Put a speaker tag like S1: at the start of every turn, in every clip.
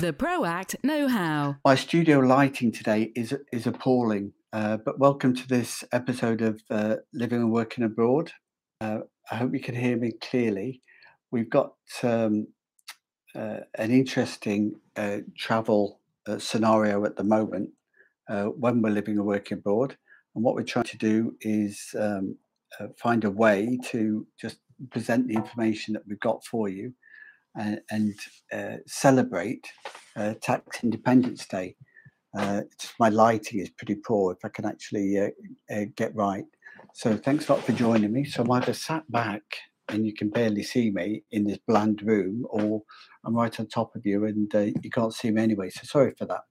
S1: The ProAct Know How.
S2: My studio lighting today is is appalling. Uh, but welcome to this episode of uh, Living and Working Abroad. Uh, I hope you can hear me clearly. We've got um, uh, an interesting uh, travel uh, scenario at the moment when we're living and working abroad. And what we're trying to do is um, find a way to just present the information that we've got for you and, and celebrate Tax Independence Day. Uh, my lighting is pretty poor if I can actually uh, uh, get right. So thanks a lot for joining me. So I'm either sat back and you can barely see me in this bland room, or I'm right on top of you and uh, you can't see me anyway. So sorry for that.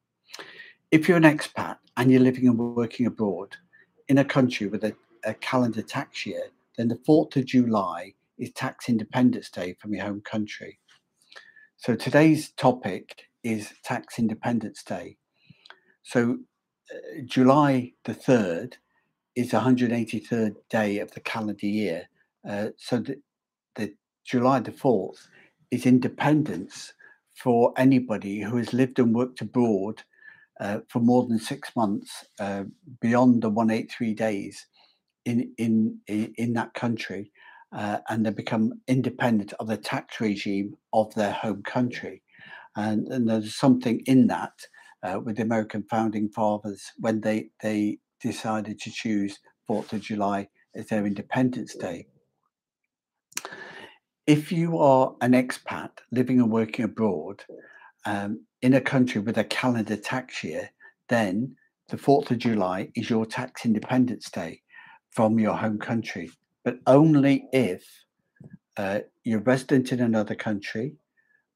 S2: If you're an expat and you're living and working abroad in a country with a, a calendar tax year, then the 4th of July is Tax Independence Day from your home country. So today's topic is Tax Independence Day. So uh, July the 3rd is 183rd day of the calendar year. Uh, so the, the July the 4th is independence for anybody who has lived and worked abroad uh, for more than six months uh, beyond the 183 days in in in that country uh, and they become independent of the tax regime of their home country and, and there's something in that uh, with the American founding fathers when they they decided to choose Fourth of July as their Independence Day. If you are an expat living and working abroad um, in a country with a calendar tax year, then the 4th of July is your tax independence day from your home country, but only if uh, you're resident in another country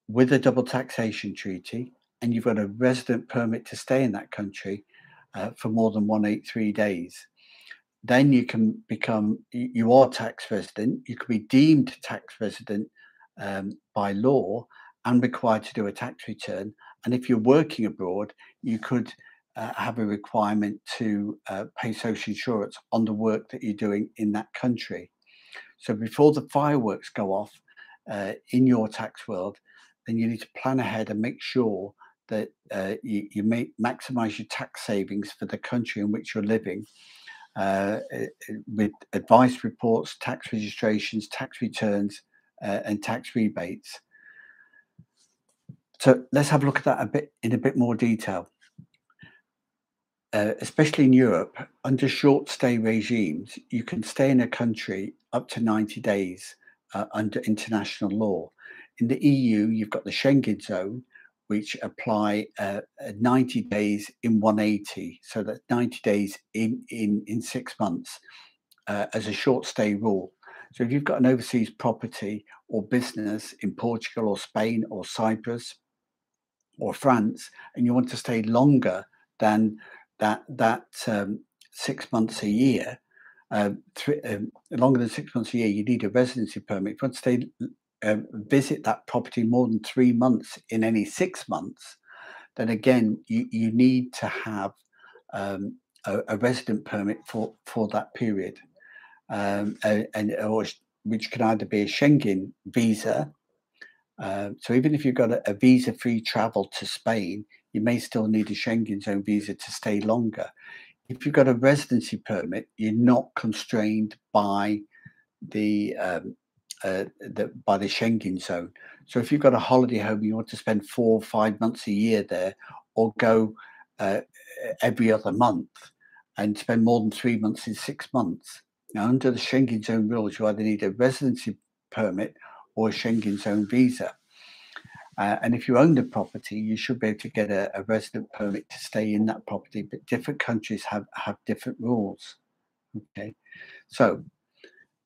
S2: with a double taxation treaty and you've got a resident permit to stay in that country uh, for more than 183 days, then you can become, you are tax resident, you can be deemed tax resident um, by law and required to do a tax return. And if you're working abroad, you could uh, have a requirement to uh, pay social insurance on the work that you're doing in that country. So before the fireworks go off uh, in your tax world, then you need to plan ahead and make sure that uh, you, you maximize your tax savings for the country in which you're living uh, with advice reports, tax registrations, tax returns, uh, and tax rebates. So let's have a look at that a bit in a bit more detail. Uh, especially in Europe, under short stay regimes, you can stay in a country up to 90 days uh, under international law. In the EU, you've got the Schengen zone, which apply uh, uh 90 days in 180. So that's 90 days in, in, in six months uh, as a short stay rule. So if you've got an overseas property or business in Portugal or Spain or Cyprus or France, and you want to stay longer than that that um, six months a year, uh, um, longer than six months a year, you need a residency permit. To stay um, visit that property more than three months in any six months, then again, you, you need to have um, a, a, resident permit for, for that period. Um, and, and or, which can either be a Schengen visa. Uh, so even if you've got a, a visa-free travel to Spain, you may still need a Schengen zone visa to stay longer. If you've got a residency permit, you're not constrained by the um, uh, the, by the Schengen zone. So if you've got a holiday home, you want to spend four or five months a year there, or go uh, every other month and spend more than three months in six months. Now, under the Schengen zone rules, you either need a residency permit or a Schengen zone visa. Uh, and if you own the property, you should be able to get a, a, resident permit to stay in that property. But different countries have, have different rules. Okay, so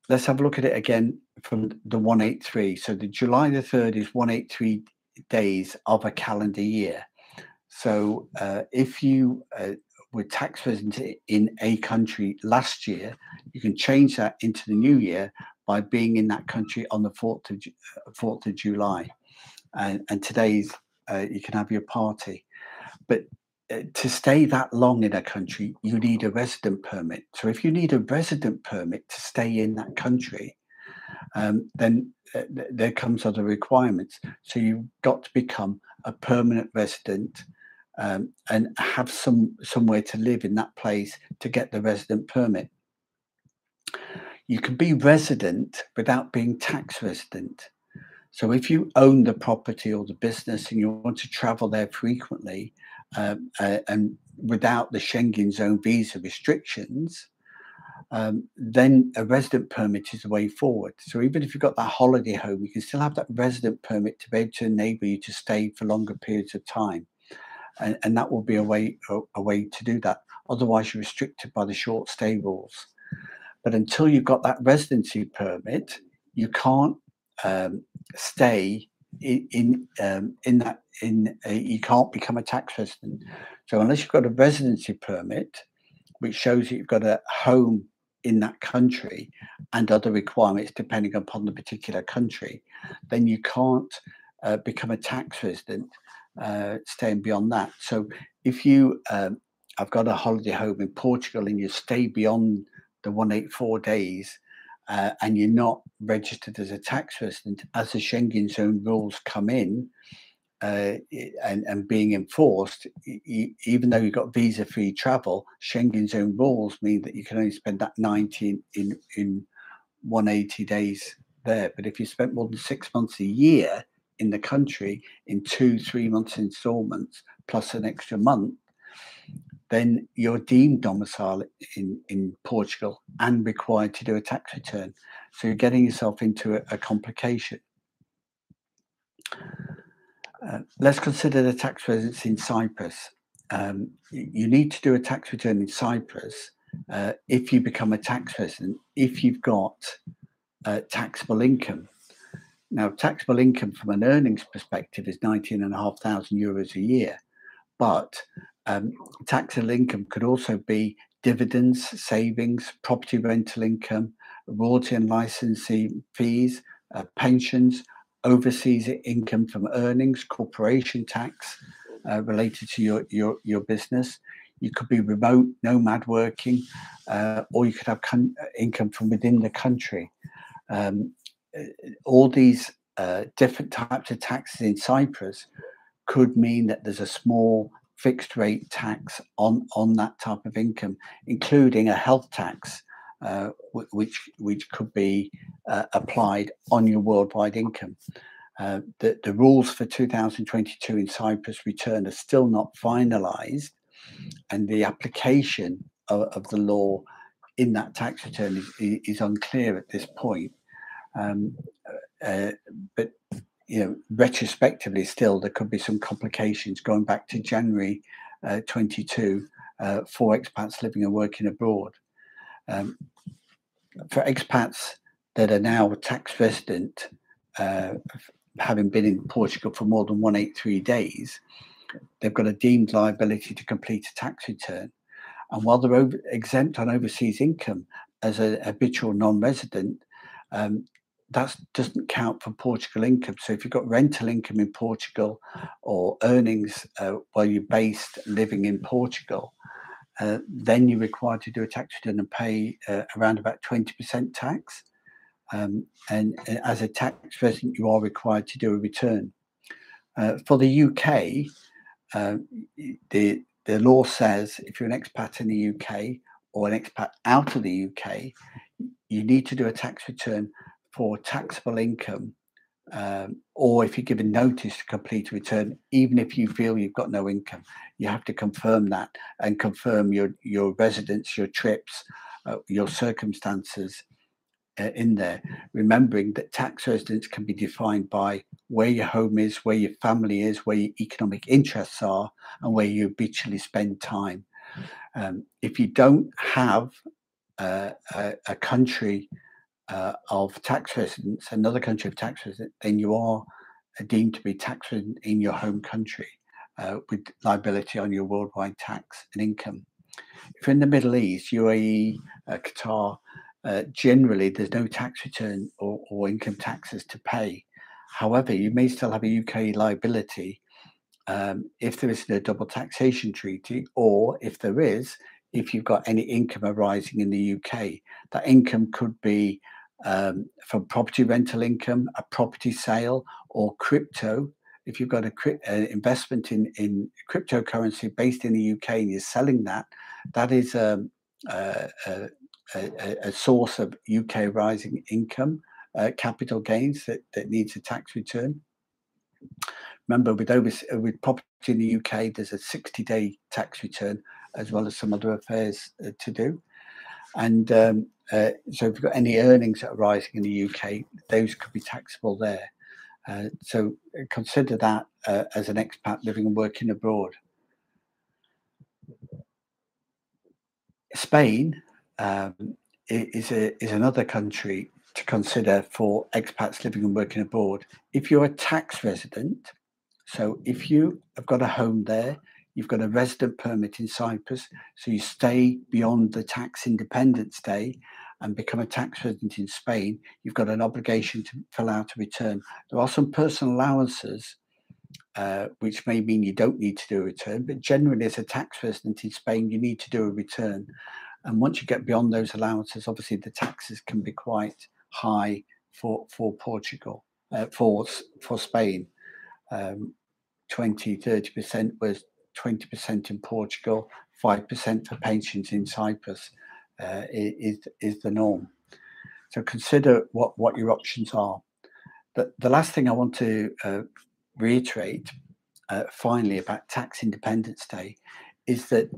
S2: let's have a look at it again from the 183. So the July the 3rd is 183 days of a calendar year. So uh, if you uh, were tax resident in a country last year, you can change that into the new year by being in that country on the 4th of, 4th of July. And, and today's, uh, you can have your party. But uh, to stay that long in a country, you need a resident permit. So if you need a resident permit to stay in that country, um, then uh, there comes other requirements. So you've got to become a permanent resident um, and have some somewhere to live in that place to get the resident permit. You can be resident without being tax resident. So if you own the property or the business and you want to travel there frequently um, uh, and without the Schengen zone visa restrictions, um, then a resident permit is the way forward. So even if you've got that holiday home, you can still have that resident permit to be able to enable you to stay for longer periods of time. And, and that will be a way a, a way to do that. Otherwise, you're restricted by the short stay rules. But until you've got that residency permit, you can't um, stay in in, um, in that in a, you can't become a tax resident. So unless you've got a residency permit, which shows you've got a home in that country and other requirements depending upon the particular country, then you can't uh, become a tax resident uh, staying beyond that. So if you, um, I've got a holiday home in Portugal and you stay beyond the 184 days uh, and you're not registered as a tax resident, as the Schengen zone rules come in, uh, and, and being enforced, even though you've got visa free travel, Schengen zone rules mean that you can only spend that 19 in, in 180 days there. But if you spent more than six months a year in the country in two, three months installments plus an extra month, then you're deemed domicile in, in Portugal and required to do a tax return. So you're getting yourself into a, a complication. Uh, let's consider the tax residence in Cyprus. Um, you need to do a tax return in Cyprus uh, if you become a tax resident, if you've got uh, taxable income. Now, taxable income from an earnings perspective is 19,500 euros a year, but um, taxable income could also be dividends, savings, property rental income, royalty and licensing fees, uh, pensions, overseas income from earnings, corporation tax uh, related to your, your, your business. You could be remote, nomad working, uh, or you could have con- income from within the country. Um, uh, all these uh, different types of taxes in Cyprus could mean that there's a small fixed rate tax on, on that type of income, including a health tax uh, which which could be uh, applied on your worldwide income. Uh, the, the rules for 2022 in Cyprus return are still not finalised, and the application of, of, the law in that tax return is, is unclear at this point. Um, uh, but you know, retrospectively, still there could be some complications going back to January uh, 22 uh, for expats living and working abroad. Um, for expats that are now tax resident, uh, having been in Portugal for more than 183 days, they've got a deemed liability to complete a tax return. And while they're over, exempt on overseas income as a habitual non-resident, um, that doesn't count for Portugal income. So if you've got rental income in Portugal or earnings uh, while you're based living in Portugal, uh, then you're required to do a tax return and pay uh, around about 20% tax. Um, and, and, as a tax resident, you are required to do a return. Uh, for the UK, uh, the, the law says if you're an expat in the UK or an expat out of the UK, you need to do a tax return for taxable income um, or if you're given notice to complete a return, even if you feel you've got no income, you have to confirm that and confirm your your residence, your trips, uh, your circumstances uh, in there. Remembering that tax residence can be defined by where your home is, where your family is, where your economic interests are, and where you habitually spend time. Um, if you don't have uh, a, a country uh, of tax residence, another country of tax residence, then you are deemed to be tax resident in your home country uh, with liability on your worldwide tax and income. If you're in the Middle East, UAE, uh, Qatar, uh, generally there's no tax return or, or, income taxes to pay. However, you may still have a UK liability um, if there isn't a double taxation treaty, or if there is, if you've got any income arising in the UK. That income could be um, from property rental income, a property sale, or crypto if you've got an investment in, in cryptocurrency based in the UK and you're selling that, that is um, a, a, a, a, source of UK rising income, uh, capital gains that, that needs a tax return. Remember, with over, with property in the UK, there's a 60-day tax return as well as some other affairs uh, to do. And um, uh, so, if you've got any earnings that are rising in the UK, those could be taxable there. Uh, so, uh, consider that uh, as an expat living and working abroad. Spain um, is a, is another country to consider for expats living and working abroad. If you're a tax resident, so if you have got a home there, you've got a resident permit in Cyprus, so you stay beyond the tax independence stay and become a tax resident in Spain, you've got an obligation to fill out a return. There are some personal allowances, uh, which may mean you don't need to do a return, but generally, as a tax resident in Spain, you need to do a return. And once you get beyond those allowances, obviously the taxes can be quite high for for Portugal, uh, for for Spain. Um, 20, 30% was 20% in Portugal, 5% for pensions in Cyprus uh, is, is the norm. So consider what, what your options are. The, the last thing I want to uh, reiterate uh, finally about tax independence day is that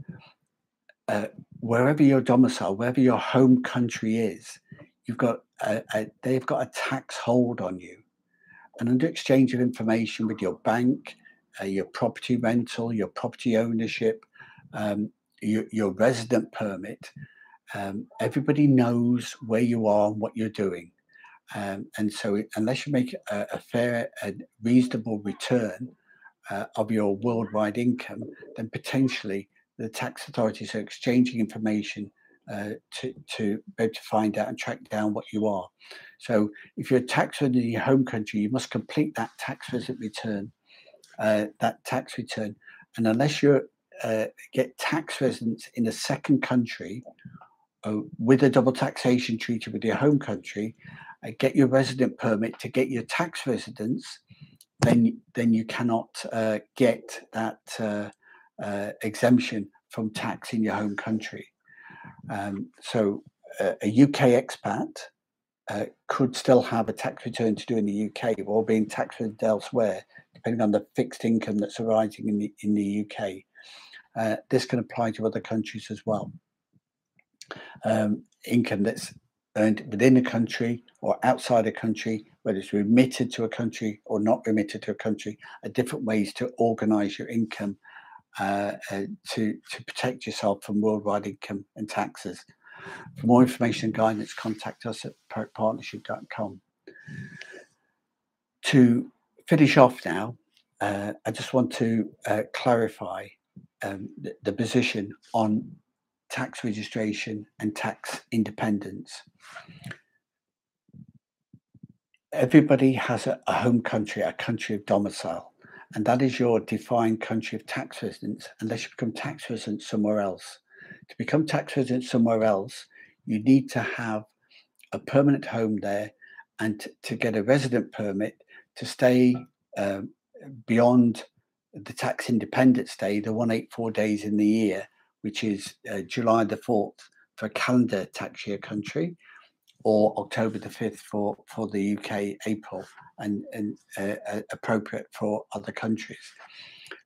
S2: uh, wherever your domicile, wherever your home country is, you've got a, a, they've got a tax hold on you. And under exchange of information with your bank, uh, your property rental, your property ownership, um, your, your, resident permit. Um, everybody knows where you are and what you're doing. Um, and so, it, unless you make a, a, fair and reasonable return uh, of your worldwide income, then potentially the tax authorities are exchanging information uh, to, to be able to find out and track down what you are. So, if you're a tax in your home country, you must complete that tax resident return uh, that tax return. And unless you uh, get tax residence in a second country uh, with a double taxation treaty with your home country, uh, get your resident permit to get your tax residence, then then you cannot uh, get that uh, exemption from tax in your home country. Um, so a UK expat uh, could still have a tax return to do in the UK or being tax resident elsewhere, depending on the fixed income that's arising in the in the UK. Uh, this can apply to other countries as well. Um, income that's earned within a country or outside a country, whether it's remitted to a country or not remitted to a country, are different ways to organise your income uh, uh, to to protect yourself from worldwide income and taxes. For more information and guidance, contact us at partnership.com. To finish off now, uh, I just want to uh, clarify um, the, the, position on tax registration and tax independence. Everybody has a, a home country, a country of domicile, and that is your defined country of tax residence unless you become tax resident somewhere else. To become tax resident somewhere else, you need to have a permanent home there and to get a resident permit to stay um, beyond the tax independent stay, the 184 days in the year, which is uh, July the 4th for calendar tax year country, or October the 5th for, for the UK, April, and, and uh, uh, appropriate for other countries.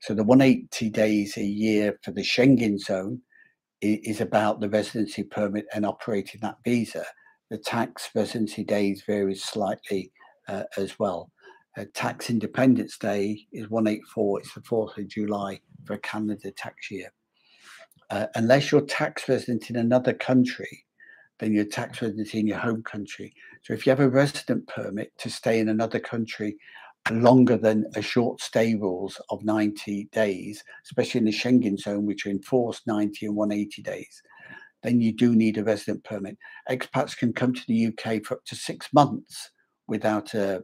S2: So the 180 days a year for the Schengen zone is about the residency permit and operating that visa. The tax residency days varies slightly uh, as well. Uh, tax Independence Day is 184, it's the 4th of July for a calendar tax year. Uh, unless you're tax resident in another country, then you're tax resident in your home country. So if you have a resident permit to stay in another country longer than a short stay rules of 90 days, especially in the Schengen zone, which are enforced 90 and 180 days, then you do need a resident permit. Expats can come to the UK for up to six months without a, a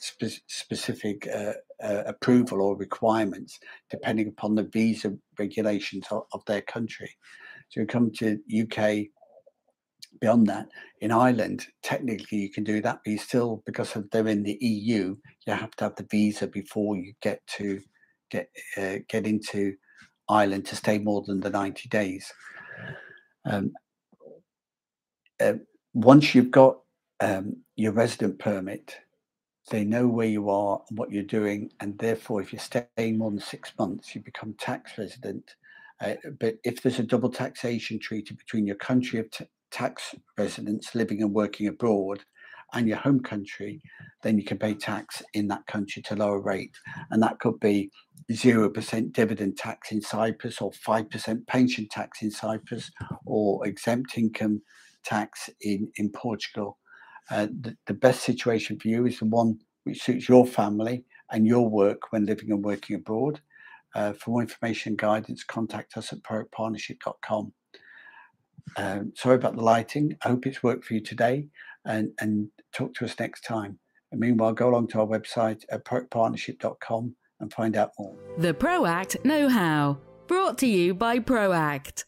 S2: spe- specific uh, uh, approval or requirements, depending upon the visa regulations of, of their country. So you come to UK beyond that, in Ireland, technically you can do that, but you still, because of they're in the EU, you have to have the visa before you get to get uh, get into Ireland to stay more than the ninety days. Um, uh, once you've got um, your resident permit, they know where you are and what you're doing, and therefore, if you're staying more than six months, you become tax resident. Uh, but if there's a double taxation treaty between your country of tax residents living and working abroad and your home country, then you can pay tax in that country to lower rate. And that could be 0% dividend tax in Cyprus or 5% pension tax in Cyprus or exempt income tax in, in Portugal. Uh, the, the best situation for you is the one which suits your family and your work when living and working abroad. Uh, for more information and guidance, contact us at proactpartnership.com. Um, sorry about the lighting. I hope it's worked for you today and, and talk to us next time. And meanwhile, go along to our website at proactpartnership.com and find out more.
S1: The ProAct Know How, brought to you by ProAct.